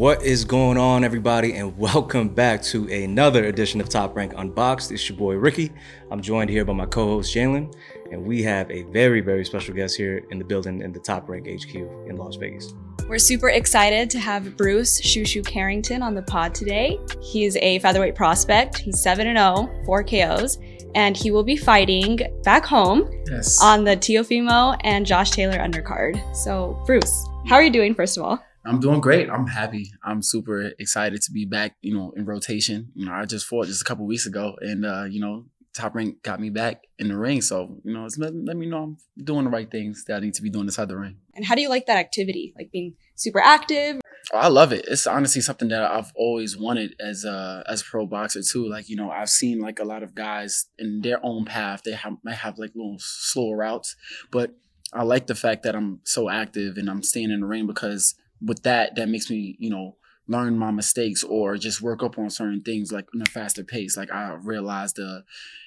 What is going on, everybody, and welcome back to another edition of Top Rank Unboxed. It's your boy Ricky. I'm joined here by my co-host Jalen, and we have a very, very special guest here in the building in the Top Rank HQ in Las Vegas. We're super excited to have Bruce Shushu Carrington on the pod today. He's a featherweight prospect. He's 7 0, 4 KOs, and he will be fighting back home Yes. on the Teofimo and Josh Taylor undercard. So, Bruce, how are you doing, first of all? I'm doing great. I'm happy. I'm super excited to be back, you know, in rotation. You know, I just fought just a couple weeks ago and uh, you know, top rank got me back in the ring. So, you know, it's let, let me know I'm doing the right things that I need to be doing inside the ring. And how do you like that activity? Like being super active? Oh, I love it. It's honestly something that I've always wanted as a as a pro boxer too. Like you know, I've seen like a lot of guys in their own path. They have might have like little slower routes, but I like the fact that I'm so active and I'm staying in the ring because with that, that makes me you know learn my mistakes or just work up on certain things like in a faster pace. Like I realize the,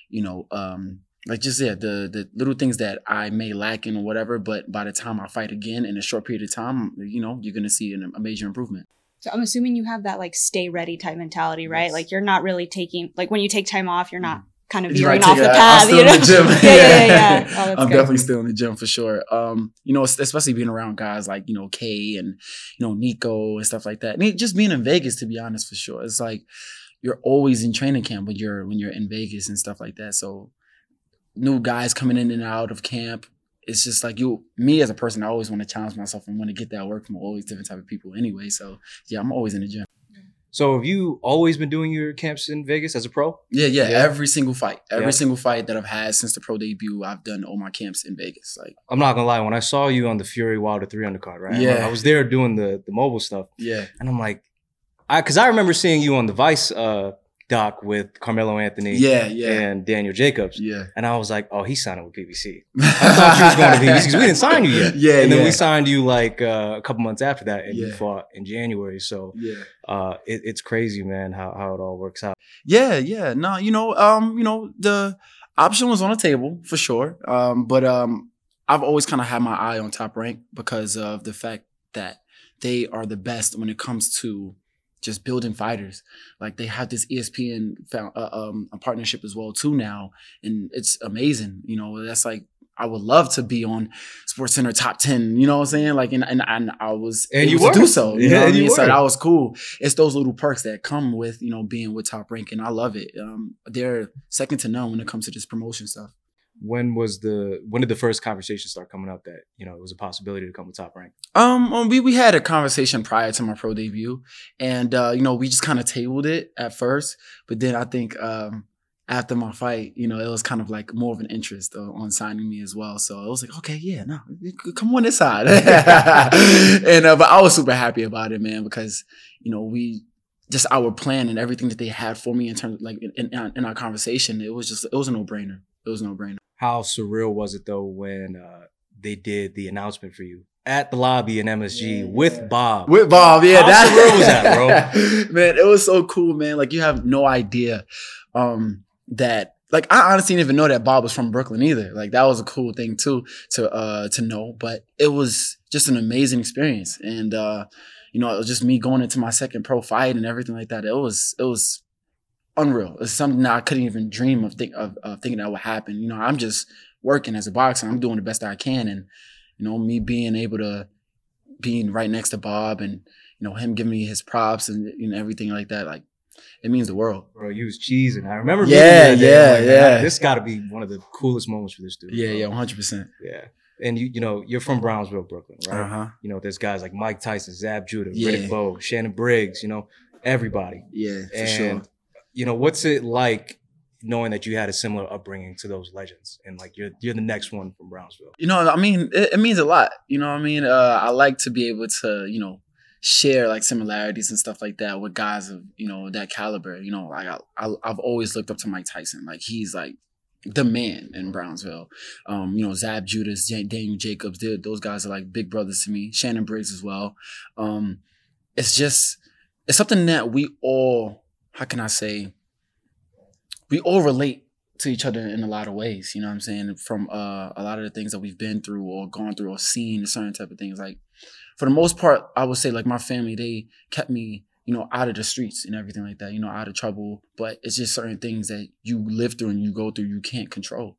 you know, um, like just yeah, the the little things that I may lack in or whatever, but by the time I fight again in a short period of time, you know, you're gonna see an, a major improvement. So, I'm assuming you have that like stay ready type mentality, right? Yes. Like you're not really taking, like when you take time off, you're not kind of veering right, off the path. You know? in the gym. yeah, yeah, yeah. yeah. Oh, I'm good. definitely still in the gym for sure. Um, you know, especially being around guys like you know Kay and you know Nico and stuff like that. I mean, just being in Vegas, to be honest, for sure, it's like you're always in training camp when you're when you're in Vegas and stuff like that. So new guys coming in and out of camp. It's just like you, me as a person, I always want to challenge myself and want to get that work from all these different type of people anyway. So yeah, I'm always in the gym. So, have you always been doing your camps in Vegas as a pro? Yeah, yeah, Yeah. Every single fight, every Yeah. single fight that I've had since the pro debut, I've done all my camps in Vegas. Like, I'm not gonna lie, when I saw you on the Fury Wilder 3 undercard, right? Yeah. I was there doing the, the mobile stuff, yeah, and I'm like, I because I remember seeing you on the Vice uh, doc with Carmelo Anthony yeah, yeah, and Daniel Jacobs. yeah. And I was like, oh, he's signing with PBC. I thought you was going to PBC because we didn't sign you yet. Yeah, and then yeah. we signed you like uh, a couple months after that, and you fought in January. So Yeah. uh, it, it's crazy, man, how, how it all works out. Yeah, yeah. No, you know, um, you know, the option was on the table for sure. Um, but um I've always kind of had my eye on top rank because of the fact that they are the best when it comes to just building fighters. Like they have this ESPN found, uh, um a partnership as well too now, and it's amazing. You know, that's like I would love to be on Sports Center top ten. You know what I'm saying? Like, and and, and I was And you able to were. do so. You Yeah, know what I and you mean? So that was cool. It's those little perks that come with you know being with Top Rank, and I love it. Um, they're second to none when it comes to this promotion stuff. When was the when did the first conversation start coming up that you know it was a possibility to come with top rank? Um, um, we we had a conversation prior to my pro debut, and uh, you know we just kind of tabled it at first, but then I think um after my fight, you know, it was kind of like more of an interest uh, on signing me as well. So I was like, okay, yeah, no, come on this side, and uh, but I was super happy about it, man, because you know we just our plan and everything that they had for me in terms of like in, in, in our conversation, it was just it was a no brainer. It was no brainer. How surreal was it though when uh, they did the announcement for you at the lobby in MSG Yeah, with yeah. Bob? With Bob, yeah, How that surreal was that, bro? man, it was so cool, man. Like you have no idea um, that. Like I honestly didn't even know that Bob was from Brooklyn either. Like that was a cool thing too to uh to know. But it was just an amazing experience, and uh, you know, it was just me going into my second pro fight and everything like that. It was it was unreal. It's something that I couldn't even dream of think of, of thinking that would happen. You know, I'm just working as a boxer. I'm doing the best I can, and you know, me being able to being right next to Bob and you know him giving me his props and you know everything like that, like it means the world. Bro, you was cheesing. I remember. Yeah. Yeah, like, yeah. This got to be one of the coolest moments for this dude. Yeah, bro. yeah, 100. percent yeah. And you, you know, you're from Brownsville, Brooklyn, right? Uh huh. You know, there's guys like Mike Tyson, Zab Judah, Yeah. Riddick Bowe, Shannon Briggs. You know, everybody. Yeah, for and sure. You know, what's it like knowing that you had a similar upbringing to those legends, and like you're you're the next one from Brownsville? You know, I mean, it, it means a lot. You know, I mean, uh, I like to be able to, you know, share like similarities and stuff like that with guys of you know that caliber. You know, like I, I I've always looked up to Mike Tyson. Like he's like the man in Brownsville. Um, you know, Zab Judah, Jan- Daniel Jacobs, those guys are like big brothers to me. Shannon Briggs as well. Um, it's just it's something that we all, how can I say, we all relate to each other in a lot of ways. You know what I'm saying? From uh, a lot of the things that we've been through or gone through or seen, certain type of things. Like for the most part, I would say like my family, they kept me, you know, out of the streets and everything like that, you know, out of trouble. But it's just certain things that you live through and you go through, you can't control.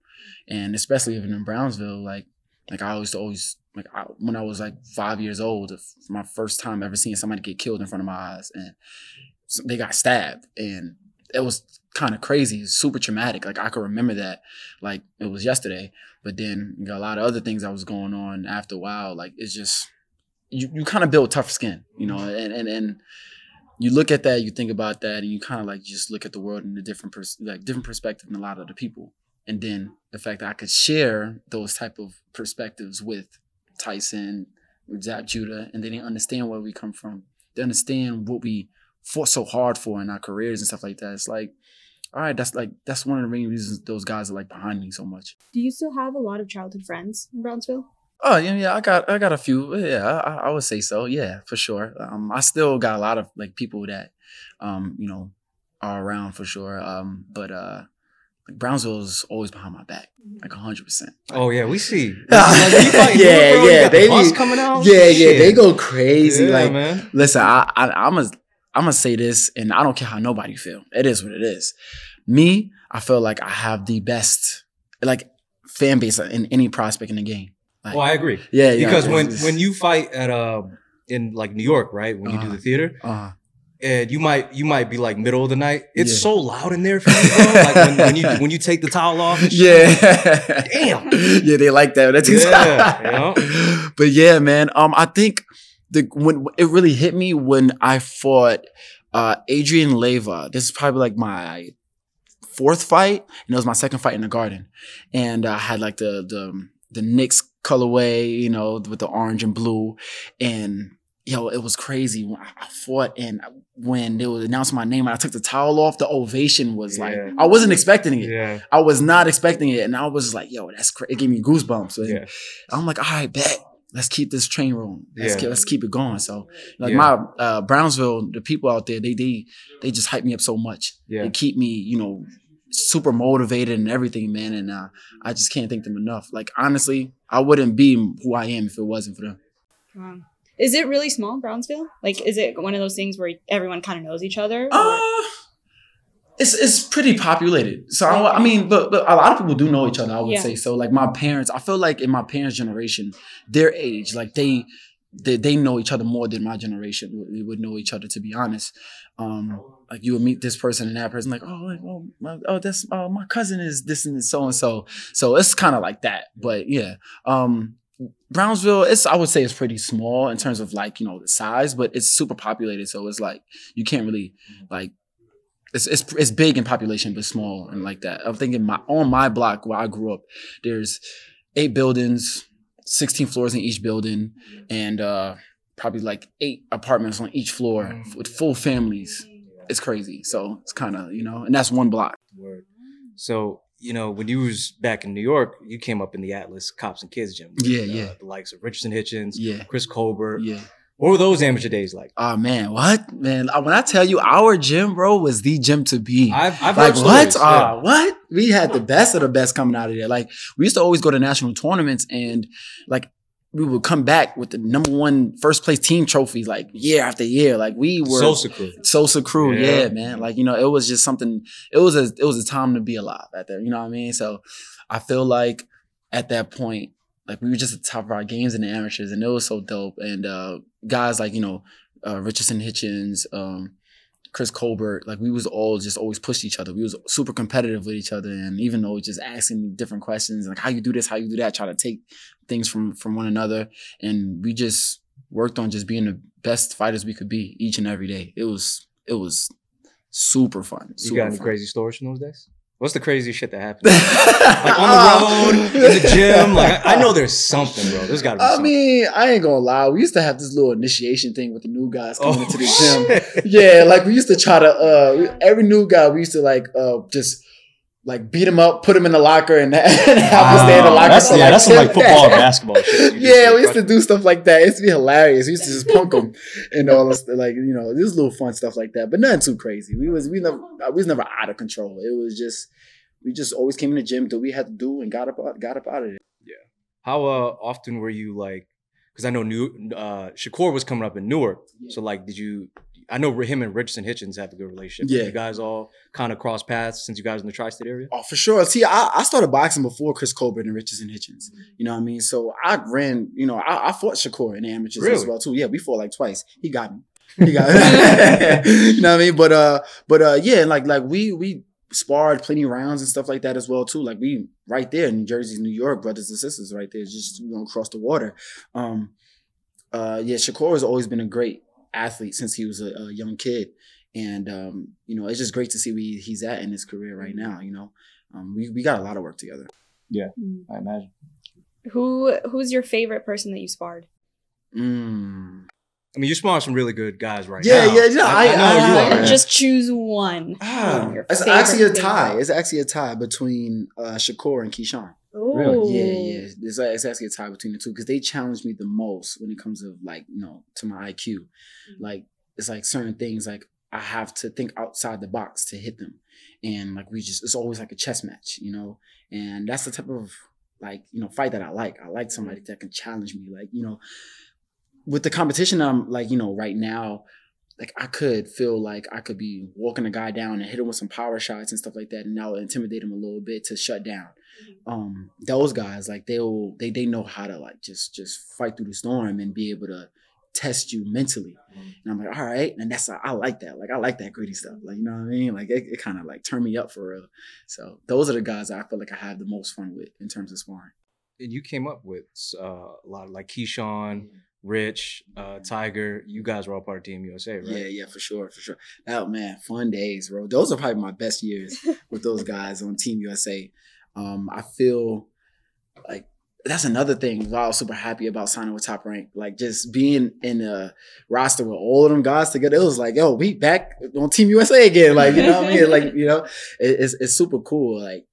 And especially even in Brownsville, like, like I always always like I, when I was like five years old, my first time ever seeing somebody get killed in front of my eyes, and they got stabbed, and it was kind of crazy, super traumatic. Like I could remember that, like it was yesterday. But then you got a lot of other things that was going on after a while. Like it's just you, you kind of build tough skin, you know, and and and you look at that, you think about that, and you kind of like just look at the world in a different pers- like different perspective than a lot of the people. And then the fact that I could share those type of perspectives with Tyson, with Zab Judah, and they didn't understand where we come from. They understand what we fought so hard for in our careers and stuff like that. It's like, all right, that's like that's one of the main reasons those guys are like behind me so much. Do you still have a lot of childhood friends in Brownsville? Oh yeah, yeah, I got I got a few. Yeah, I, I would say so. Yeah, for sure. Um, I still got a lot of like people that, um, you know, are around for sure. Um, but uh, like Brownsville is always behind my back, like hundred percent. Oh yeah, we see. Like, yeah, bro, yeah, they the bus coming out. Yeah, yeah, they go crazy. Yeah, like, man. listen, I, I I'm a I'm gonna say this, and I don't care how nobody feel. It is what it is. Me, I feel like I have the best like fan base in any prospect in the game. Like, Well, I agree. yeah, yeah, Because when it's- when you fight at uh in like New York, right? When you do Uh-huh. the theater, uh, and you might you might be like middle of the night. It's Yeah. so loud in there for you, bro. like when, when you when you take the towel off. and shit. yeah, Damn. yeah, they like that. That's Yeah, you know? But yeah, man. Um, I think the when it really hit me when I fought uh Adrian Leva. This is probably like my fourth fight, and it was my second fight in the Garden, and I had like the the the Knicks colorway, you know, with the orange and blue, and yo, it was crazy. When I fought, and when they would announce my name, and I took the towel off, the ovation was like Yeah. I wasn't expecting it. Yeah. I was not expecting it, and I was like, "Yo, that's crazy." It gave me goosebumps. Yeah. I'm like, "All right, bet. Let's keep this train rolling. Let's Yeah. keep, let's keep it going." So, like Yeah. my uh, Brownsville, the people out there, they they they just hype me up so much. Yeah. They keep me, you know, super motivated and everything, man. And uh, I just can't thank them enough. Like honestly, I wouldn't be who I am if it wasn't for them. Wow. Is it really small, Brownsville? Like, is it one of those things where everyone kind of knows each other? or- Uh, it's it's pretty populated. So I, I mean, but, but a lot of people do know each other. I would Yeah. say so. Like my parents, I feel like in my parents' generation, their age, like they they, they know each other more than my generation would, we would know each other. To be honest, um, like you would meet this person and that person, like oh, like oh, my, oh, that's oh, my cousin is this and so and so. So it's kind of like that. But yeah, um, Brownsville, it's I would say it's pretty small in terms of like you know the size, but it's super populated. So it's like you can't really like it's, it's it's big in population but small and like that. I'm thinking my on my block where I grew up, there's eight buildings, 16 floors in each building, and uh probably like eight apartments on each floor with full families. It's crazy. So it's kind of you know, and that's one block. Word. So you know when you was back in New York, you came up in the Atlas Cops and Kids gym. with, Yeah, uh, yeah. The likes of Richardson Hitchens, Yeah, Chris Colbert. yeah. What were those amateur days like? Oh man, what man? When I tell you our gym, bro, was the gym to be. I've, I've like what? Ah, what? We had the best of the best coming out of there. Like we used to always go to national tournaments and like we would come back with the number one first place team trophy like year after year. Like we were Sosa crew. Sosa crew, Yeah. yeah. man. Like you know, it was just something. It was a it was a time to be alive at that. You know what I mean? So I feel like at that point, like we were just at the top of our games in the amateurs, and it was so dope. And uh guys like you know uh, Richardson Hitchens, um, Chris Colbert, like we was all just always pushed each other. We was super competitive with each other, and even though just asking different questions like how you do this, how you do that, try to take things from from one another, and we just worked on just being the best fighters we could be each and every day. It was it was super fun. You Super got any fun. crazy stories from those days? What's the craziest shit that happened? like on the road, in the gym. Like I, I know there's something, bro. There's got to be something. I something. mean, I ain't gonna lie. We used to have this little initiation thing with the new guys coming into the gym. Oh, shit. Yeah, like we used to try to uh every new guy we used to like uh just like beat him up, put him in the locker, and, and have him stay in the locker. That's, for, yeah, like, that's some like football and basketball shit. Yeah, we used to do stuff like that. It used to be hilarious. We used to just punk them and all this, like you know, this little fun stuff like that. But nothing too crazy. We was we never we was never out of control. It was just we just always came in the gym, did we had to do, and got up got up out of it. Yeah. How uh, often were you like because I know New uh, Shakur was coming up in Newark. So like, did you? I know him and Richardson Hitchens have a good relationship. Yeah. you guys all kind of cross paths since you guys in the tri-state area. Oh, for sure. See, I, I started boxing before Chris Colbert and Richardson Hitchens. You know what I mean? So I ran, you know, I, I fought Shakur in the amateurs as well too. Yeah, we fought like twice. He got me. He got me. you know what I mean? But uh, but uh, yeah, like like we we sparred plenty of rounds and stuff like that as well too. Like we right there in New Jersey, New York, brothers and sisters right there, just you know across the water. Um, uh, yeah, Shakur has always been a great athlete since he was a, a young kid, and um, you know it's just great to see where he's at in his career right now. You know, um, we we got a lot of work together. Mm. I imagine. Who who's your favorite person that you sparred? Mm. I mean, you spawn some really good guys right Yeah, now. yeah, yeah, I- I know know you Uh, are. Just choose one. Ah, Your it's actually a favorite. tie. It's actually a tie between uh, Shakur and Keyshawn. Ooh. Yeah, yeah. It's, it's actually a tie between the two because they challenge me the most when it comes to like you know to my IQ. Mm-hmm. Like it's like certain things like I have to think outside the box to hit them, and like we just it's always like a chess match, you know. And that's the type of like you know fight that I like. I like somebody mm-hmm. that can challenge me, like you know. With the competition, I'm like you know right now. Like I could feel like I could be walking a guy down and hit him with some power shots and stuff like that, and that would intimidate him a little bit to shut down um those guys like they'll they they know how to like just just fight through the storm and be able to test you mentally. And i'm like all right. And that's i like that. Like i like that gritty stuff. Like you know what i mean? Like it, it kind of like turned me up for real. So those are the guys i feel like i have the most fun with in terms of sparring. And you came up with uh, a lot of like Keyshawn, Rich, uh, Tiger. You guys were all part of Team USA, right? yeah yeah for sure for sure. Oh man fun days bro. Those are probably my best years with those guys on Team USA. Um, I feel like that's another thing I was super happy about signing with Top Rank. Like just being in a roster with all of them guys together, it was like, yo, we back on Team USA again. Like, you know what I mean? Like, you know, it- it's it's super cool. Like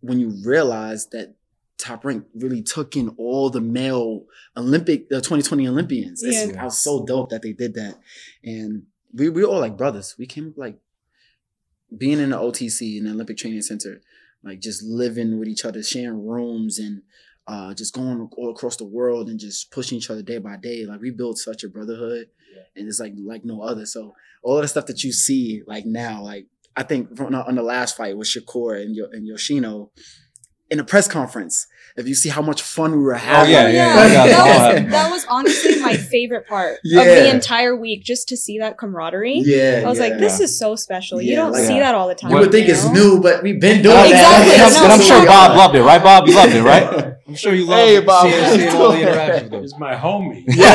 when you realize that Top Rank really took in all the male Olympic, the 2020 Olympians. It's, Yeah. I was so dope that they did that. And we, we were all like brothers. We came up like being in the OTC in the Olympic Training Center, like just living with each other, sharing rooms and uh, just going all across the world and just pushing each other day by day. Like we built such a brotherhood, and it's like like no other. So all of the stuff that you see like now, like I think from, on the last fight with Shakur and and Yoshino in a press conference, if you see how much fun we were oh, having, yeah, yeah, yeah. That, was, that was honestly my favorite part of the entire week, just to see that camaraderie. yeah, I was like, yeah. this is so special. You don't like- see that all the time. You would think it's know? new, but we've been doing Exactly, that. no, and I'm sure no. Bob loved it, right? Bob, you loved it, right? I'm sure you loved Hey, it, Bob, seeing, seeing all the interactions He's my homie. Yeah.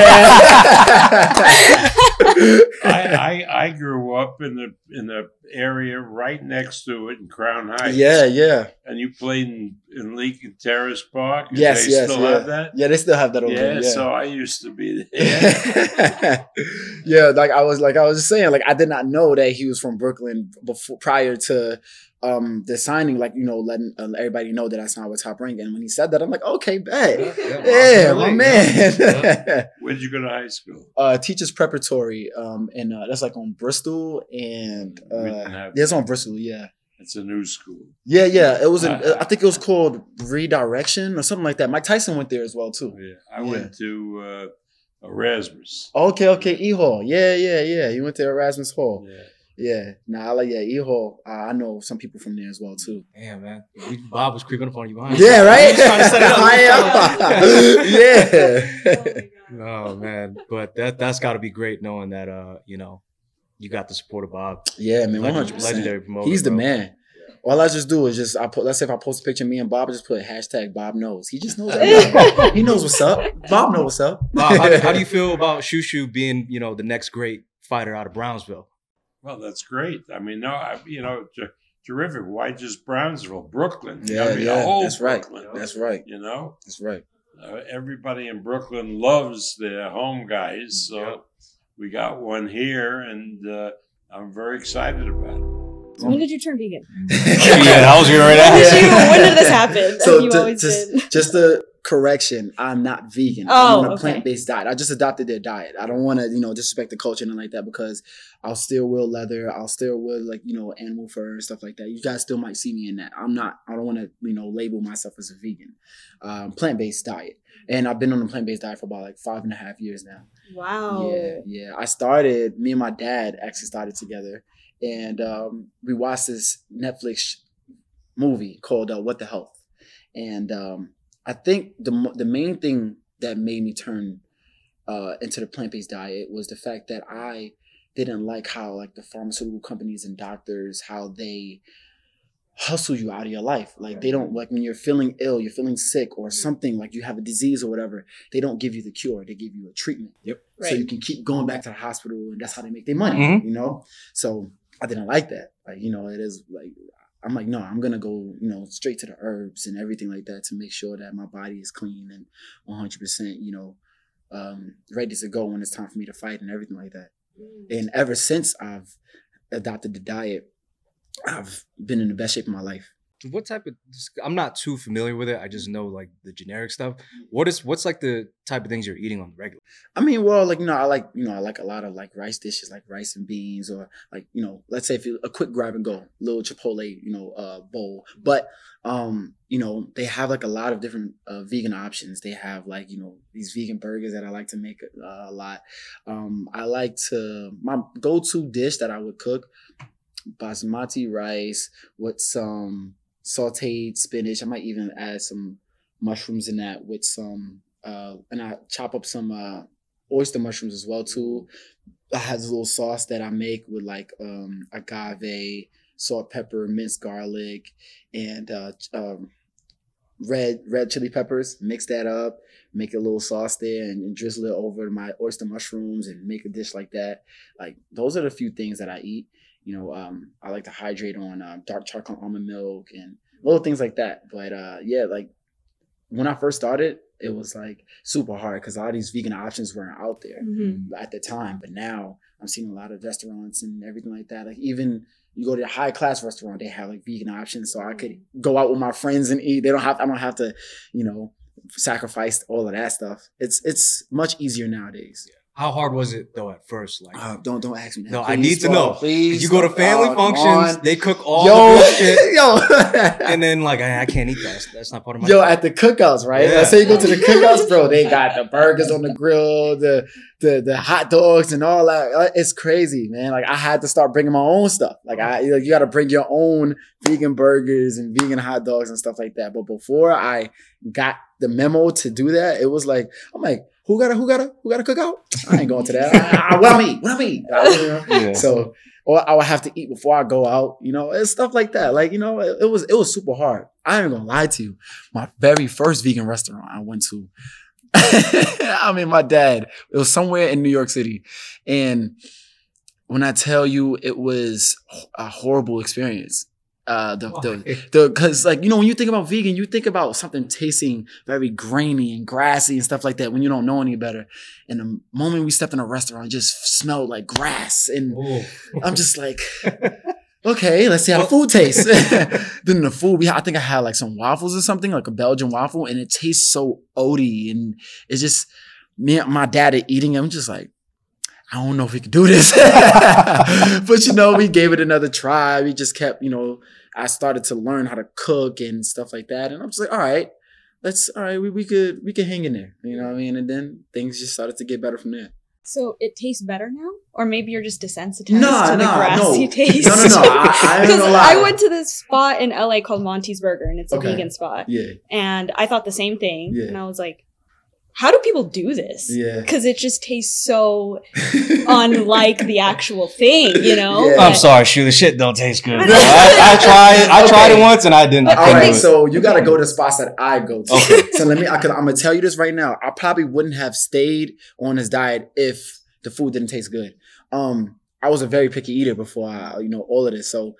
I, I I grew up in the in the area right next to it in Crown Heights. yeah, yeah. And you played in, in Lincoln Terrace Park. Yes, they yes, still yeah. have that. Yeah, they still have that over Yeah, there. Yeah. so I used to be there. yeah, like I was like I was just saying, like I did not know that he was from Brooklyn before prior to um the signing, like you know, letting uh, everybody know that I signed with Top Rank. And when he said that, I'm like, okay, bet. Yeah, my man. Where'd you go to high school? uh teachers preparatory, um, and uh that's like on Bristol and uh have- yeah, it's on Bristol, yeah. It's a new school. Yeah, yeah. It was in, I think it was called Redirection or something like that. Mike Tyson went there as well too. Yeah, I Yeah. went to uh, Erasmus. Okay, okay, E Hall. Yeah, yeah, yeah. You went to Erasmus Hall. Yeah. Yeah. Nah, I like yeah, E Hall. Uh, I know some people from there as well too. Damn, man. Bob was creeping up on you behind. Yeah, right. He was trying to set it up. He was trying to- I am. yeah. Oh man, but that that's got to be great knowing that uh you know you got the support of Bob. Yeah, man, one hundred percent. legendary promoter. He's the bro. man. All I just do is just I put. Let's say if I post a picture of me and Bob, I just put hashtag Bob knows. He just knows. he knows what's up. Bob knows what's up. Bob, how, do- how do you feel about Shushu being you know the next great fighter out of Brownsville? Well, that's great. I mean, no, I, you know, ter- terrific. Why just Brownsville, Brooklyn? Yeah, I mean, yeah. whole That's right. Brooklyn, That's right. You know, That's right. uh, everybody in Brooklyn loves their home guys, so Yep. We got one here, and uh, I'm very excited about it. So when did you turn vegan? yeah, I was getting ready to When ask. did you- when did this happen? So you to- always just, did. just to correction, I'm not vegan. Oh, I'm on a okay. plant based diet. I just adopted their diet. I don't want to, you know, disrespect the culture and like that because I'll still wear leather. I'll still wear like, you know, animal fur and stuff like that. You guys still might see me in that. I'm not, I don't want to, you know, label myself as a vegan. Um, plant based diet. And I've been on a plant based diet for about like five and a half years now. Wow. Yeah, yeah. I started. Me and my dad actually started together, and um, we watched this Netflix movie called uh, "What the Health," and um, I think the the main thing that made me turn uh, into the plant based diet was the fact that I didn't like how like the pharmaceutical companies and doctors how they hustle you out of your life. Like they don't like when you're feeling ill, you're feeling sick or something like you have a disease or whatever. They don't give you the cure. They give you a treatment. Yep. So you can keep going back to the hospital, and that's how they make their money. Mhm. You know. So I didn't like that. Like you know, it is like I'm like no, I'm gonna go you know straight to the herbs and everything like that to make sure that my body is clean and 100 percent you know um, ready to go when it's time for me to fight and everything like that. And ever since I've adopted the diet, I've been in the best shape of my life. What type of? I'm not too familiar with it. I just know like the generic stuff. What is what's like the type of things you're eating on the regular? I mean, well, like you know, I like you know, I like a lot of like rice dishes, like rice and beans, or like you know, let's say if you a quick grab and go, little Chipotle, you know, uh, bowl. But um, you know, they have like a lot of different uh, vegan options. They have like you know these vegan burgers that I like to make uh, a lot. Um, I like to my go to dish that I would cook basmati rice with some sauteed spinach. I might even add some mushrooms in that with some uh and I chop up some uh oyster mushrooms as well too. I have this little sauce that I make with like um agave, salt, pepper, minced garlic, and uh um red red chili peppers. Mix that up, make a little sauce there, and, and drizzle it over my oyster mushrooms and make a dish like that. Like those are the few things that I eat. You know, um, I like to hydrate on um, dark chocolate almond milk and little things like that. But uh, yeah, like when I first started, it was like super hard because a lot of these vegan options weren't out there Mhm. at the time. But now I'm seeing a lot of restaurants and everything like that. Like even you go to a high class restaurant, they have like vegan options, so I could go out with my friends and eat. They don't have. I don't have to, you know, sacrifice all of that stuff. It's it's much easier nowadays. How hard was it though at first? Like, Uh, don't don't ask me that. no, I need to know. Please, you go to family Oh, functions, on. they cook all yo, the shit, yo, and then like I, I can't eat that. That's, not part of my. Yo, at the cookouts, right? Yeah. Let's say you go to the cookouts, bro. They got the burgers on the grill, the the the hot dogs, and all that. Uh, It's crazy, man. Like I had to start bringing my own stuff. Like I, like, you got to bring your own vegan burgers and vegan hot dogs and stuff like that. But before I got the memo to do that, it was like I'm like, who got to who got to who got to cook out? I ain't going to that. Ah, what I'm eat? What I'm eat? Yeah. So, or I would have to eat before I go out, you know, and stuff like that. Like, you know, it, it was it was super hard. I ain't gonna lie to you. My very first vegan restaurant I went to, I mean, my dad. It was somewhere in New York City, and when I tell you, it was a horrible experience. Uh, the the the because like you know when you think about vegan, you think about something tasting very grainy and grassy and stuff like that when you don't know any better. And the moment we stepped in a restaurant, it just smelled like grass, and Oh. I'm just like, okay, let's see how the food tastes. then the food, we I think I had like some waffles or something, like a Belgian waffle, and it tastes so oaty, and it's just me and my dad are eating. it, I'm just like. I don't know if we could do this, but you know, we gave it another try. We just kept, you know, I started to learn how to cook and stuff like that, and I'm just like, all right, let's, all right, we, we could, we could hang in there, you know what I mean? And then things just started to get better from there. So it tastes better now, or maybe you're just desensitized Nah, to the grassy no. taste. No, no, no. I- I Because. I went to this spot in LA called Monty's Burger, and it's a Okay. vegan spot, Yeah, and I thought the same thing, Yeah. and I was like, "How do people do this?" yeah. Because it just tastes so unlike the actual thing, you know. Yeah. I'm sorry, shoot. The shit don't taste good. I I, I tried. I tried it once and I didn't. I But All I couldn't right, do think- it. so you got to go to spots that I go to. Okay. So let me. I could, I'm gonna tell you this right now. I probably wouldn't have stayed on this diet if the food didn't taste good. Um, I was a very picky eater before I, you know, all of this. So,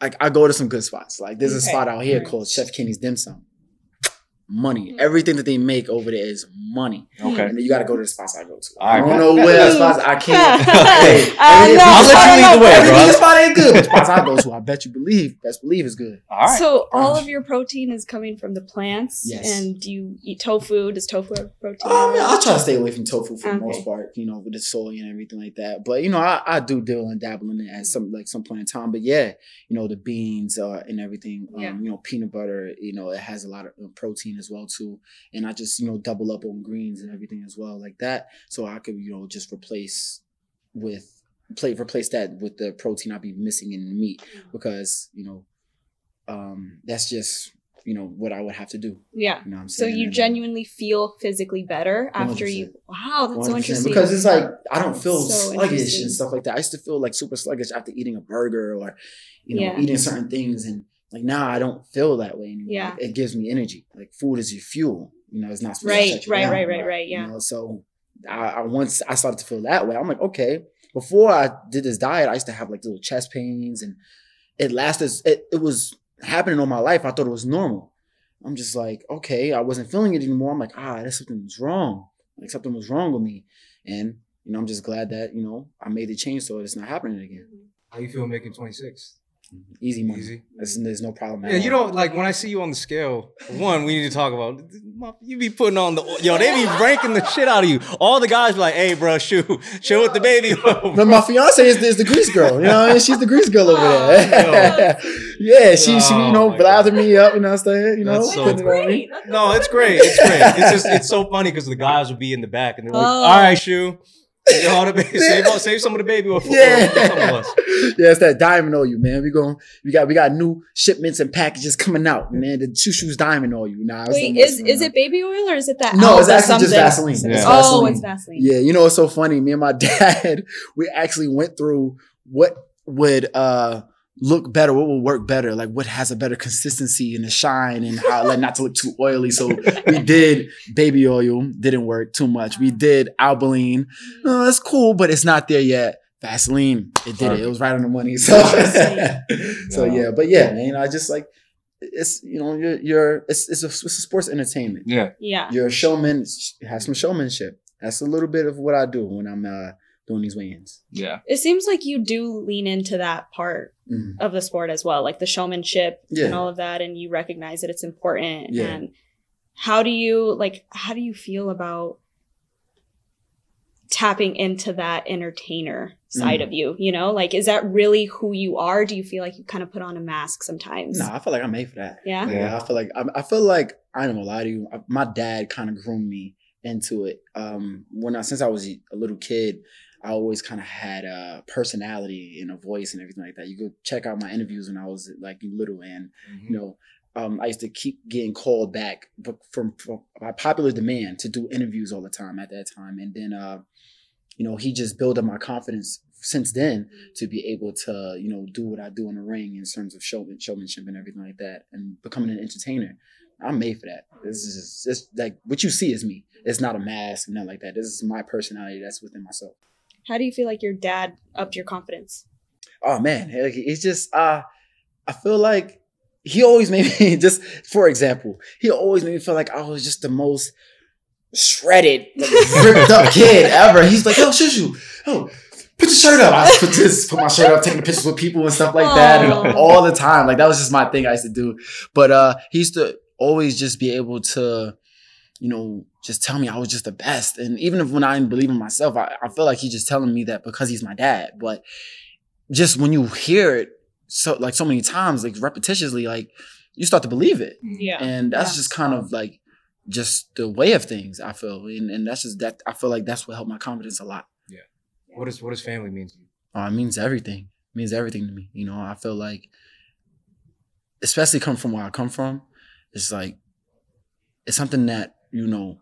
like, I go to some good spots. Like, there's a spot out here Alright. called Chef Kenny's Dim Sum. Money. Everything that they make over there is money. Okay. And you got to go to the spots I go to. All I right. don't know where the spots I can't. hey, Uh, every- no, I'll let you lead the way, every bro. vegan spot ain't good. But spots I go to, I bet you believe, best believe is good. All right. So all Gosh. of your protein is coming from the plants, Yes. and do you eat tofu? Does tofu have protein? Um, yeah, I'll try to stay away from tofu for the most part, you know, with the soy and everything like that. But you know, I, I do deal and dabble in it at some like some point in time. But yeah, you know, the beans uh, and everything, um, Yeah. you know, peanut butter, you know, it has a lot of uh, as well too. And I just you know double up on greens and everything as well like that, so I could you know just replace with play replace that with the protein I'd be missing in the meat because you know, um, that's just you know what I would have to do. yeah. You know what I'm So you And, uh, genuinely feel physically better after you. Wow, that's so 100%. interesting. Because it's like I don't feel So sluggish and stuff like that. I used to feel like super sluggish after eating a burger or you know Yeah. eating certain things, and like now I don't feel that way anymore. Yeah. it gives me energy. Like food is your fuel. You know, it's not supposed to Right, shut right, down, right, right, right, yeah. You know, so I, I once I started to feel that way. I'm like, okay. Before I did this diet, I used to have like little chest pains, and it lasted. It, it was happening all my life. I thought it was normal. I'm just like, okay, I wasn't feeling it anymore. I'm like, ah, there's something was wrong. Like something was wrong with me. And, you know, I'm just glad that, you know, I made the change so it's not happening again. How you feel making 26? Easy money. Easy. There's, there's no problem. at Yeah, you all. don't like when I see you on the scale. One, we need to talk about. You be putting on the yo. They be ranking the shit out of you. All the guys be like, "Hey, bro, shoot, chill with the baby." But my fiance is, is the grease girl. You know what I mean? She's the grease girl over Oh, there. yeah, she, she, you Oh, know, my blathered me up, you know what I'm saying? You know, That's so it. Great. That's no, it's great. It's great. It's just it's so funny because the guys will be in the back and they're like, Oh. "All right, shoe, Yo, all the baby, save, save some of the baby oil for, Yeah. for some of us." yeah, it's that diamond oil, you man. We going we got we got new shipments and packages coming out, man. The Shushu's diamond oil. Nah, it's Wait, is is it baby oil or is it that? No, it's Alba actually just something? Vaseline. Yeah. It's Oh, it's Vaseline. Yeah, you know what's so funny? Me and my dad, we actually went through what would uh look better, what will work better, like what has a better consistency and the shine and how like not to look too oily. So we did baby oil, didn't work too much. We did Albolene. No, that's cool, but it's not there yet. Vaseline, it did it. It was right on the money. So, so Yeah. yeah, but yeah, man, I just like it's you know you're you're it's it's a, it's a sports entertainment. Yeah, Yeah. You're a showman. Have some showmanship. That's a little bit of what I do when I'm uh, doing these weigh-ins. yeah. It seems like you do lean into that part Mhm. of the sport as well, like the showmanship Yeah. and all of that, and you recognize that it's important. Yeah. And how do you like? How do you feel about tapping into that entertainer side Mm. of you? You know, like is that really who you are? Do you feel like you kind of put on a mask sometimes? No, I feel like I'm made for that. Yeah. Yeah, I feel like I, I feel like I don't gonna lie to you. My dad kind of groomed me into it. Um, when I since I was a little kid, I always kind of had a personality and a voice and everything like that. You go check out my interviews when I was like little, and you know, um, I used to keep getting called back from, from by popular demand to do interviews all the time at that time, and then uh, you know, he just built up my confidence since then to be able to you know do what I do in the ring in terms of showman, showmanship and everything like that, and becoming an entertainer. I'm made for that. This is just like what you see is me. It's not a mask and nothing like that. This is my personality that's within myself. How do you feel like your dad upped your confidence? oh man, it's just uh I feel like he always made me just for example, he always made me feel like I was just the most shredded, like, ripped up kid ever. He's like, yo, Shushu, oh, put your shirt up. I put this, put my shirt up, taking pictures with people and stuff like that, Aw. and all the time. Like that was just my thing I used to do. But uh he used to always just be able to, you know, just tell me I was just the best. And even if when I didn't believe in myself, I, I feel like he's just telling me that because he's my dad. But just when you hear it so like so many times, like repetitiously, like you start to believe it. Yeah. And that's Yeah. just kind of like just the way of things, I feel. And, and that's just that I feel like that's what helped my confidence a lot. What does what does family mean to you? Uh, it means everything. It means everything to me. You know, I feel like, especially come from where I come from, it's like, it's something that, you know,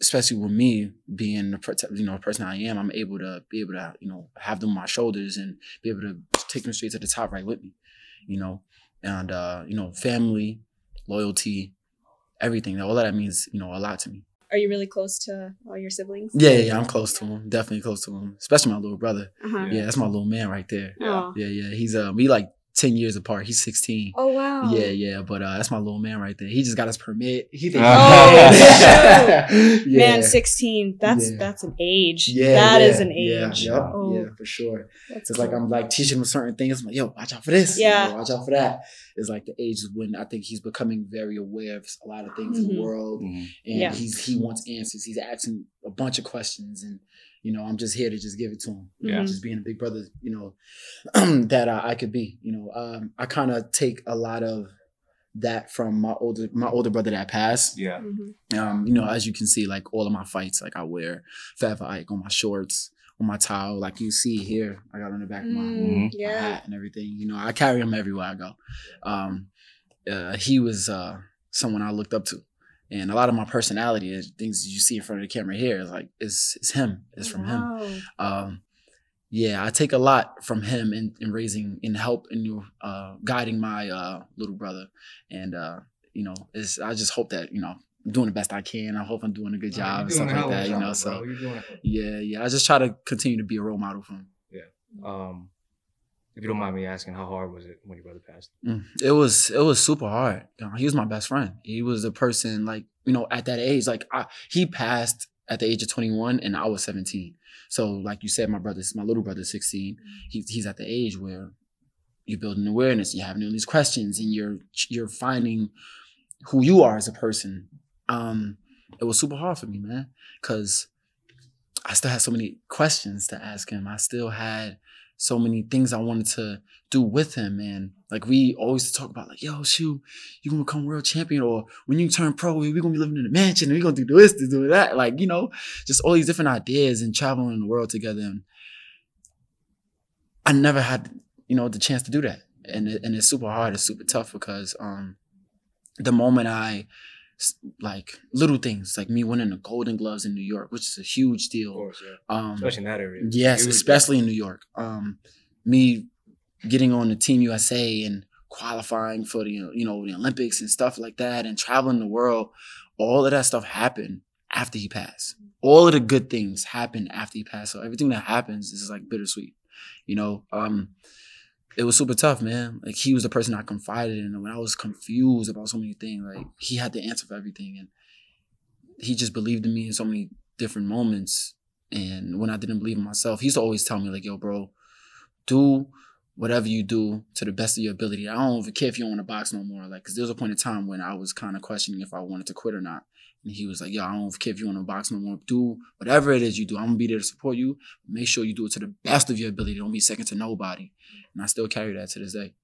especially with me being the, you know, the person I am, I'm able to be able to, you know, have them on my shoulders and be able to take them straight to the top right with me, you know, and, uh, you know, family, loyalty, everything. All that means, you know, a lot to me. Are you really close to all your siblings? Yeah, yeah, yeah I'm close to him. Definitely close to him, especially my little brother. Uh-huh. Yeah, that's my little man right there. Oh. Yeah, yeah. He's uh we like ten years apart. He's sixteen. Oh wow. Yeah, yeah, but uh, that's my little man right there. He just got his permit. He Oh, yeah. Man, 16. That's Yeah. that's an age. Yeah, that yeah, is an yeah, age. yep, Oh, yeah, for sure. that's It's like. I'm like teaching him certain things. I'm like, yo, watch out for this. Yeah. Yo, watch out for that. It's like the age is when I think he's becoming very aware of a lot of things in Mhm. the world, Mhm. and Yeah. he's he wants answers. He's asking a bunch of questions, and you know, I'm just here to just give it to him. Yeah. Just being a big brother, you know, that I, I could be. You know, um, I kind of take a lot of that from my older my older brother that passed Yeah. Mhm. um, you know, as you can see, like all of my fights, like I wear Forever Mike on my shorts, on my towel, like you see here, I got on the back of my, Mm, my yeah. hat and everything. You know, I carry him everywhere I go. Um, uh, he was uh, someone I looked up to, and a lot of my personality is things you see in front of the camera here is like it's, is him, it's from him um, yeah, I take a lot from him in, in raising, in help, in you uh, guiding my uh, little brother, and uh, you know, it's, I just hope that you know I'm doing the best I can. I hope I'm doing a good job and stuff like that. You know, so yeah, yeah, I just try to continue to be a role model for him. Um, if you don't mind me asking, how hard was it when your brother passed? Mm, It was it was super hard. He was my best friend. He was a person like you know at that age. Like I, he passed at the age of 21, and I was 17. So like you said, my brother's my little brother's 16. He, he's at the age where you're building awareness. You're having all these questions, and you're you're finding who you are as a person. Um, it was super hard for me, man, because I still had so many questions to ask him. I still had so many things I wanted to do with him. And like we always talk about like, yo, shoot, you're gonna become world champion, or when you turn pro, we're gonna be living in a mansion and we're gonna do this, to do that. Like, you know, just all these different ideas and traveling the world together. And I never had, you know, the chance to do that. And it, and it's super hard, it's super tough because um the moment I like little things like me winning the golden gloves in New York, which is a huge Of deal. course, yeah. Um Especially in that area. Yes, Huge. especially in New York. Um, me getting on the Team USA and qualifying for the you know the Olympics and stuff like that, and traveling the world, all of that stuff happened after he passed. All of the good things happened after he passed. So everything that happens is like bittersweet. You know, um, it was super tough, man. Like he was the person I confided in, and when I was confused about so many things, like he had the answer for everything, and he just believed in me in so many different moments. And when I didn't believe in myself, he used to always tell me, like, yo, bro, do whatever you do to the best of your ability. I don't even care if you don't want to box no more. Like, cause there was a point in time when I was kind of questioning if I wanted to quit or not. And he was like, yo, I don't care if you want to box no more. Do whatever it is you do. I'm gonna be there to support you. Make sure you do it to the best of your ability. Don't be second to nobody. And I still carry that to this day.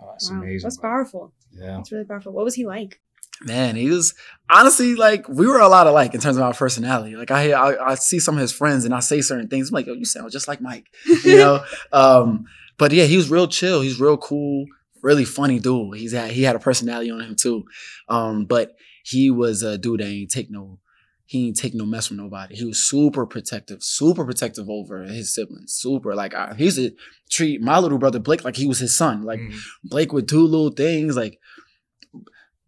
Oh, that's Wow. amazing. That's bro. powerful. Yeah. That's really powerful. What was he like? Man, he was honestly like we were a lot alike in terms of our personality. Like I, I, I see some of his friends and I say certain things. I'm like, yo, you sound just like Mike, you know. um, but yeah, he was real chill. He's real cool, really funny dude. He's had he had a personality on him too. Um, but he was a dude that ain't take no, he ain't take no mess from nobody. He was super protective, super protective over his siblings. Super like I, he used to treat my little brother Blake like he was his son. Like Mhm. Blake would do little things like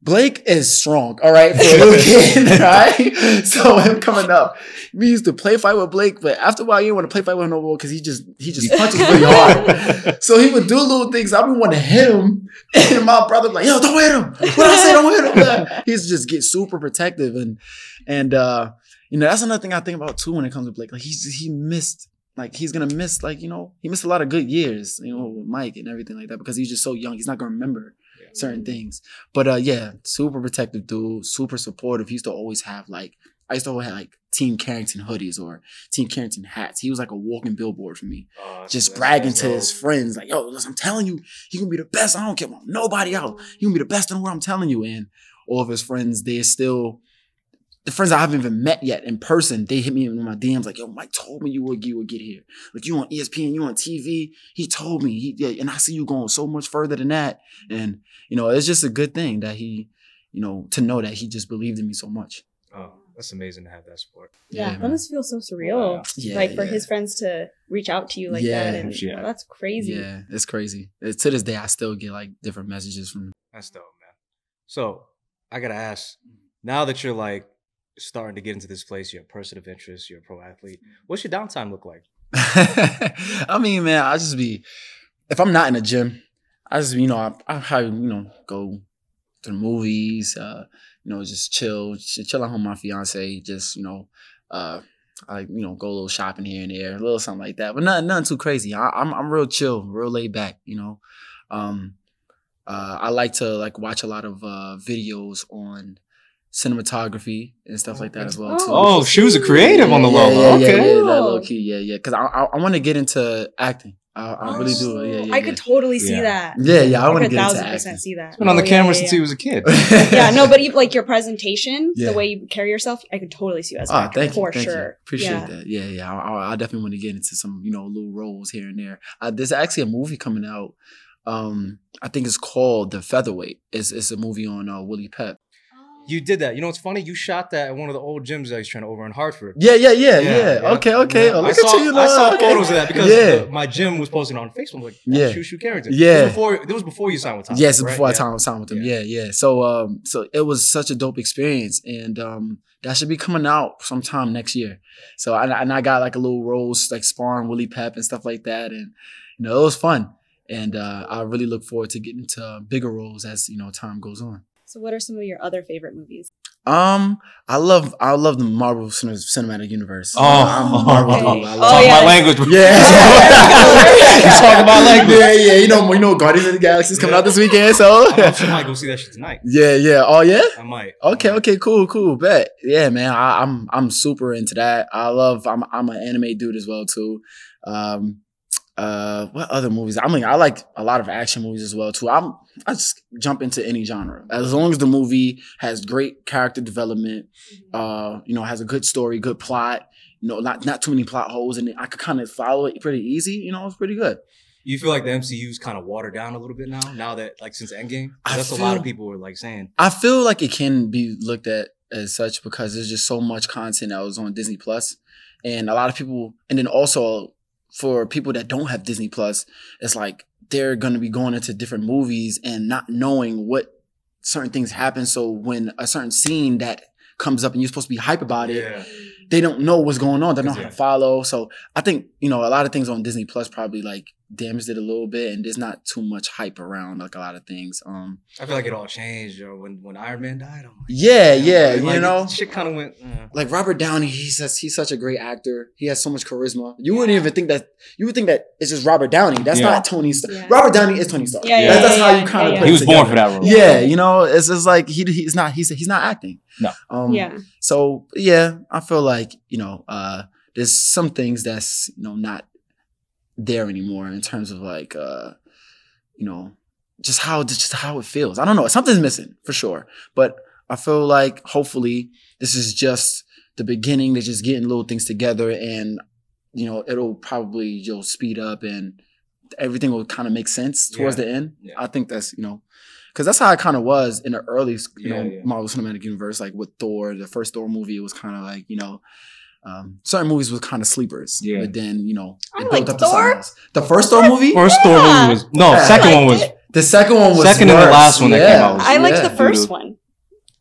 Blake is strong, all right, for a little kid, right? So him coming up, we used to play fight with Blake, but after a while, you didn't want to play fight with him no more because he just he just punches really hard. So he would do little things. I would want to hit him, and my brother like, "Yo, don't hit him! What I say, don't hit him!" He used just get super protective, and and uh, you know that's another thing I think about too when it comes to Blake. Like he's he missed like he's gonna miss like you know he missed a lot of good years, you know, with Mike and everything like that because he's just so young. He's not gonna remember certain things. But uh yeah, super protective dude, super supportive. He used to always have like I used to always have like Team Carrington hoodies or Team Carrington hats. He was like a walking billboard for me. Oh, Just bragging to his friends, like, yo, listen, I'm telling you, he gonna be the best. I don't care about nobody out. He gonna be the best in the world, I'm telling you. And all of his friends, they're still the friends I haven't even met yet in person, they hit me in my DMs like, "Yo, Mike told me you would you would get here. Like you on ESPN, you on TV. He told me. He yeah, and I see you going so much further than that. And you know, it's just a good thing that he, you know, to know that he just believed in me so much. Oh, that's amazing to have that support. Yeah, that man. must feel so surreal. Yeah, like for yeah. his friends to reach out to you like Yeah, that, and yeah. that's crazy. Yeah, it's crazy. It's, to this day, I still get like different messages from. That's dope, man. So I gotta ask, now that you're like starting to get into this place, you're a person of interest, you're a pro athlete. What's your downtime look like? I mean, man, I just be if I'm not in the gym, I just you know I I probably you know go to the movies, uh, you know just chill, ch- chill at home with my fiance, just you know, uh, I you know go a little shopping here and there, a little something like that, but nothing nothing too crazy. I, I'm I'm real chill, real laid back, you know. Um, uh, I like to like watch a lot of uh, videos on cinematography and stuff like that as well too. Oh, she was a creative on the yeah, low. Yeah, yeah, okay. yeah, that low key, yeah, yeah. Because I I, I want to get into acting. I, I really do. Yeah, yeah. I could totally see Yeah. that. Yeah, yeah. I I want to could get into thousand acting. percent see that. Been on the Oh, camera yeah, since yeah, he was a kid. yeah. yeah, no, but even like your presentation, Yeah. the way you carry yourself, I could totally see you as an Oh, actor thank you, for thank you. sure. Appreciate yeah. that. Yeah, yeah. I, I, I definitely want to get into some, you know, little roles here and there. Uh, there's actually a movie coming out. Um, I think it's called The Featherweight. It's it's a movie on uh, Willie Pep. You did that. You know it's funny? You shot that at one of the old gyms I was trying to over in Hartford. Yeah, yeah, yeah, yeah. Okay, okay. Yeah. Oh, I look saw, at you. I saw okay. photos of that because yeah. the- my gym was posting on Facebook. Like, Yeah. yeah, Shushu Carrington. Yeah. It was before, it was before you signed with Tom. Yes, right? before I Yeah. signed, signed with them. Yeah. yeah, So, um, so it was such a dope experience, and um, that should be coming out sometime next year. So, I, and I got like a little roles like sparring Willie Pep and stuff like that, and you know, it was fun. And uh, I really look forward to getting to bigger roles as you know time goes on. So, what are some of your other favorite movies? Um, I love I love the Marvel cin- Cinematic Universe. Oh. I'm a Marvel Okay. dude. I Oh, love Talk yeah. my language. Yeah, You talk about language. Yeah, yeah. You know, you know, Guardians of the Galaxy is coming out this weekend, so I'm actually might go see that shit tonight. yeah, yeah. Oh yeah. I might. Okay, I might. okay, cool, cool. Bet. Yeah, man. I, I'm I'm super into that. I love. I'm I'm an anime dude as well too. Um, uh, what other movies? I mean, I like a lot of action movies as well too. I'm I just jump into any genre as long as the movie has great character development. Uh, you know, has a good story, good plot. You know, not not too many plot holes, and I could kind of follow it pretty easy. You know, it's pretty good. You feel like the MCU's kind of watered down a little bit now? Now that, like, since Endgame? I That's a lot of people were, like, saying. I feel like it can be looked at as such because there's just so much content that was on Disney Plus, and a lot of people, and then also for people that don't have Disney Plus, it's like they're gonna be going into different movies and not knowing what certain things happen. So when a certain scene that comes up and you're supposed to be hype about it, Yeah. they don't know what's going on. They don't know how to follow. So I think you know a lot of things on Disney Plus probably like damaged it a little bit, and there's not too much hype around like a lot of things. Um, I feel like it all changed, yo. When when Iron Man died, I'm like, yeah, yeah, like, you like, know. shit kind of went. uh. like Robert Downey, he's just, he's such a great actor. He has so much charisma. You wouldn't even think that you would think that it's just Robert Downey. That's Yeah. not Tony Stark. Yeah. Robert Downey is Tony Stark. Yeah, yeah, that's, that's how you kind of yeah, put He it was born for that role. Yeah, you know, it's just like he he's not he's he's not acting. No. Um, yeah. So yeah, I feel like you know, uh, there's some things that's you know not there anymore in terms of like uh, you know, just how just how it feels. I don't know. Something's missing for sure, but I feel like hopefully this is just the beginning. They're just getting little things together, and you know, it'll probably you'll speed up and everything will kind of make sense towards Yeah. the end. Yeah. I think that's you know. Cause that's how I kind of was in the early, you Yeah, know, yeah. Marvel Cinematic Universe. Like with Thor, the first Thor movie, it was kind of like you know, um, certain movies was kind of sleepers. Yeah. But then you know, I it like built up to Thor. something else. The first Thor movie, First Thor Yeah. movie was no. Yeah. second one was. it. the second one was Second and the last one that came out was- I liked yeah. the first one.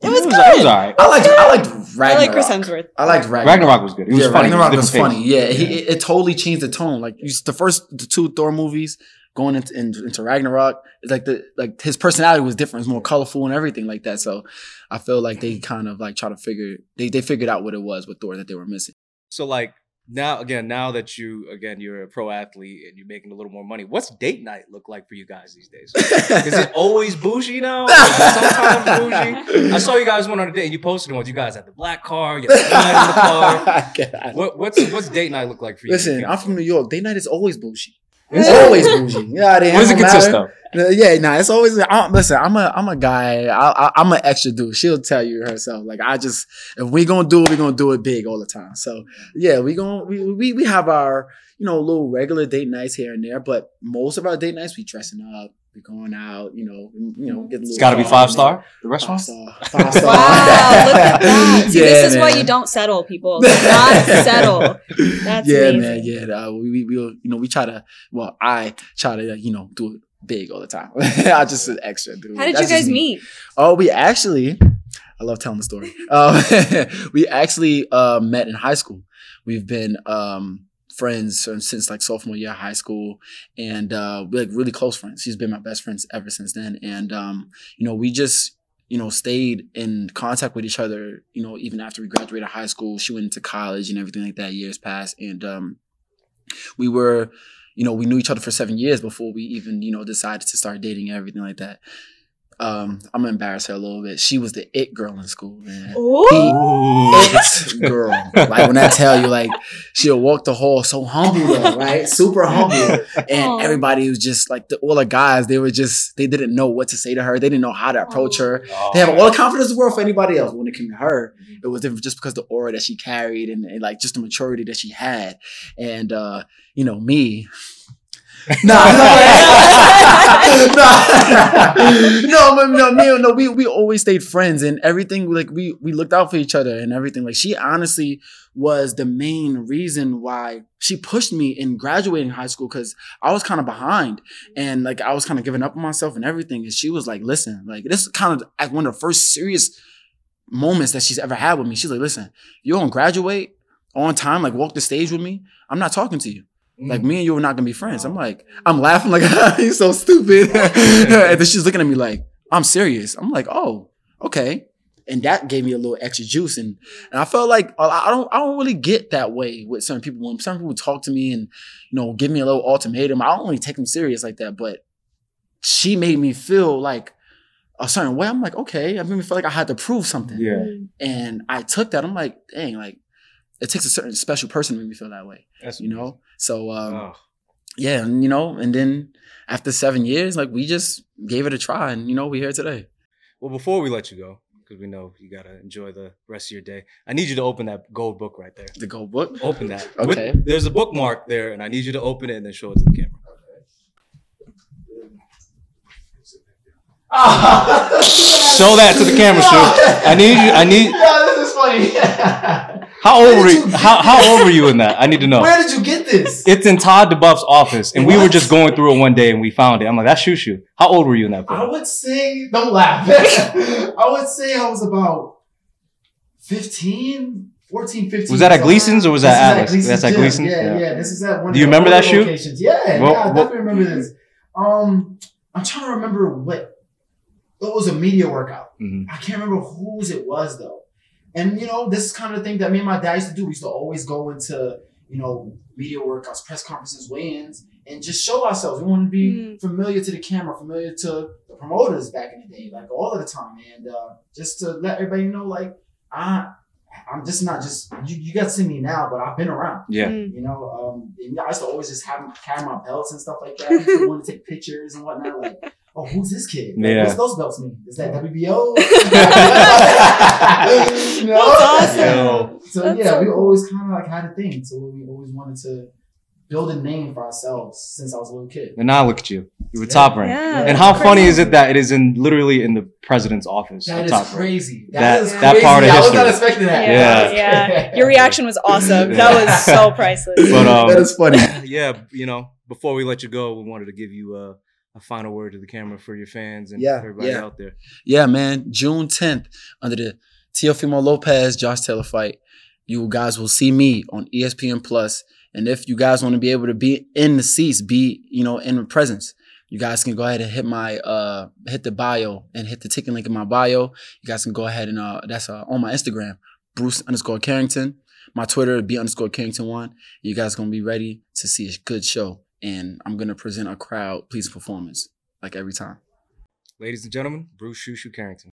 It was It good. was, it was alright. I liked I liked Ragnarok. I like Chris Hemsworth. I liked Ragnarok. Ragnarok was good. It was yeah, funny. Ragnarok It was different funny. pace. Yeah, He, it, it totally changed the tone. Like you, the first, the two Thor movies going into, into, into Ragnarok, it's like the like his personality was different. It's more colorful and everything like that. So I feel like they kind of like try to figure they they figured out what it was with Thor that they were missing. So like now again, now that you again you're a pro athlete and you're making a little more money, what's date night look like for you guys these days? Is it always bougie now? Sometimes bougie? I saw you guys went on a date and you posted one. You guys had the black car, you had the in the car. What, what's what's date night look like for you? Listen, I'm from New York. Date night is always bougie. Is It's always bougie. Yeah, What does it consist of? Uh, Yeah, nah, it's always. I, listen, I'm a, I'm a guy. I, I, I'm an extra dude. She'll tell you herself. Like I just, if we gonna do it, we gonna do it big all the time. So yeah, we gonna, we, we, we have our, you know, little regular date nights here and there. But most of our date nights, we dressing up, we going out. You know, you know, get a little. It's got to be five star. The there. restaurant. Five star. Five star. Wow, look at that. See, Yeah, this is why you don't settle, people. Do not settle. That's yeah, amazing. man. Yeah, uh, we, we, we, you know, we try to. Well, I try to, you know, do it big all the time. I just an extra dude. How did That's you guys me. meet? Oh, we actually, I love telling the story. Um, we actually uh, met in high school. We've been um, friends since, like sophomore year of high school, and uh, we're like really close friends. She's been my best friends ever since then, and um, you know, we just you know stayed in contact with each other. You know, even after we graduated high school, she went into college and everything like that. Years passed, and um, we were. You know, we knew each other for seven years before we even, you know, decided to start dating and everything like that um, I'm gonna embarrass her a little bit. She was the it girl in school, man. Ooh. The it girl. Like when I tell you, like she'll walk the hall so humble, though, right? Super humble, and Aw. everybody was just like the, all the guys. They were just they didn't know what to say to her. They didn't know how to approach her. They have all the confidence in the world for anybody else. When it came to her, it was different just because the aura that she carried and, and, like just the maturity that she had. And uh, you know, me. no, no, but no, me, no, we we always stayed friends and everything. Like we we looked out for each other and everything. Like she honestly was the main reason why she pushed me in graduating high school because I was kind of behind and like I was kind of giving up on myself and everything. And she was like, "Listen, like this is kind of like one of the first serious moments that she's ever had with me. She's like, "Listen, you're gonna graduate on time, like walk the stage with me. I'm not talking to you." Like mm. me and you are not gonna be friends. I'm like, I'm laughing like he's so stupid. and then she's looking at me like, I'm serious. I'm like, oh, okay. And that gave me a little extra juice. And and I felt like I I don't I don't really get that way with certain people. When some people talk to me and you know give me a little ultimatum, I don't really take them serious like that. But she made me feel like a certain way. I'm like, okay. I made me feel like I had to prove something. Yeah. And I took that. I'm like, dang, like it takes a certain special person to make me feel that way. That's You know? So um Oh. yeah, and you know, and then after seven years, like we just gave it a try, and you know, we're here today. Well, before we let you go, because we know you gotta enjoy the rest of your day, I need you to open that gold book right there. The gold book. Open that. Okay. With- there's a bookmark there, and I need you to open it and then show it to the camera. Show that to the camera, Stu. I need you. I need. Yeah, this is funny. How old were you? you- How, how old were you in that? I need to know. Where did you get this? It's in Todd duBoef's office, and we were just going through it one day, and we found it. I'm like, that's Shoo. How old were you in that I would say, don't laugh. I would say I was about 15, 14, 15. Was that at Gleason's or was that Atlas? Gleason's That's at. Gleason's? Yeah, Yeah. yeah, This is at one Do you remember that shoe? Locations. Yeah, Well, yeah, I well- definitely remember this. Um, I'm trying to remember what it was a media workout. Mhm. I can't remember whose it was though. And you know, this is kind of the thing that me and my dad used to do. We used to always go into, you know, media workouts, press conferences, weigh-ins, and just show ourselves. We want to be Mm. familiar to the camera, familiar to the promoters back in the day, like all of the time. And uh, just to let everybody know, like, I I'm just not just you, you got to see me now, but I've been around. Yeah. Mm. You know, um, and I used to always just have carry my belts and stuff like that. I used want to take pictures and whatnot. Like, oh, who's this kid? Like, Yeah. What's those belts mean? Is that WBO? you know? That's awesome. Yo. So That's yeah, so we cool. always kind of like had a thing. So we always wanted to build a name for ourselves since I was a little kid. And now look at you. You were Yeah. top ranked. Yeah. And that's how funny is it that it is in literally in the president's office? That the is top crazy. That- that is that part of I was not expecting that. Yeah. yeah. Your reaction was awesome. That was so priceless. But um, that is funny. yeah, you know, before we let you go, we wanted to give you a, a final word to the camera for your fans and Yeah, everybody yeah. out there. Yeah, man. June 10th, under the Teofimo Lopez Josh Taylor fight, you guys will see me on ESPN Plus. And if you guys want to be able to be in the seats, be you know in the presence, you guys can go ahead and hit my uh hit the bio and hit the ticket link in my bio. You guys can go ahead and uh that's uh, on my Instagram, Bruce underscore Carrington. My Twitter B underscore Carrington one. You guys gonna be ready to see a good show, and I'm gonna present a crowd pleasing performance like every time. Ladies and gentlemen, Bruce Shushu Carrington.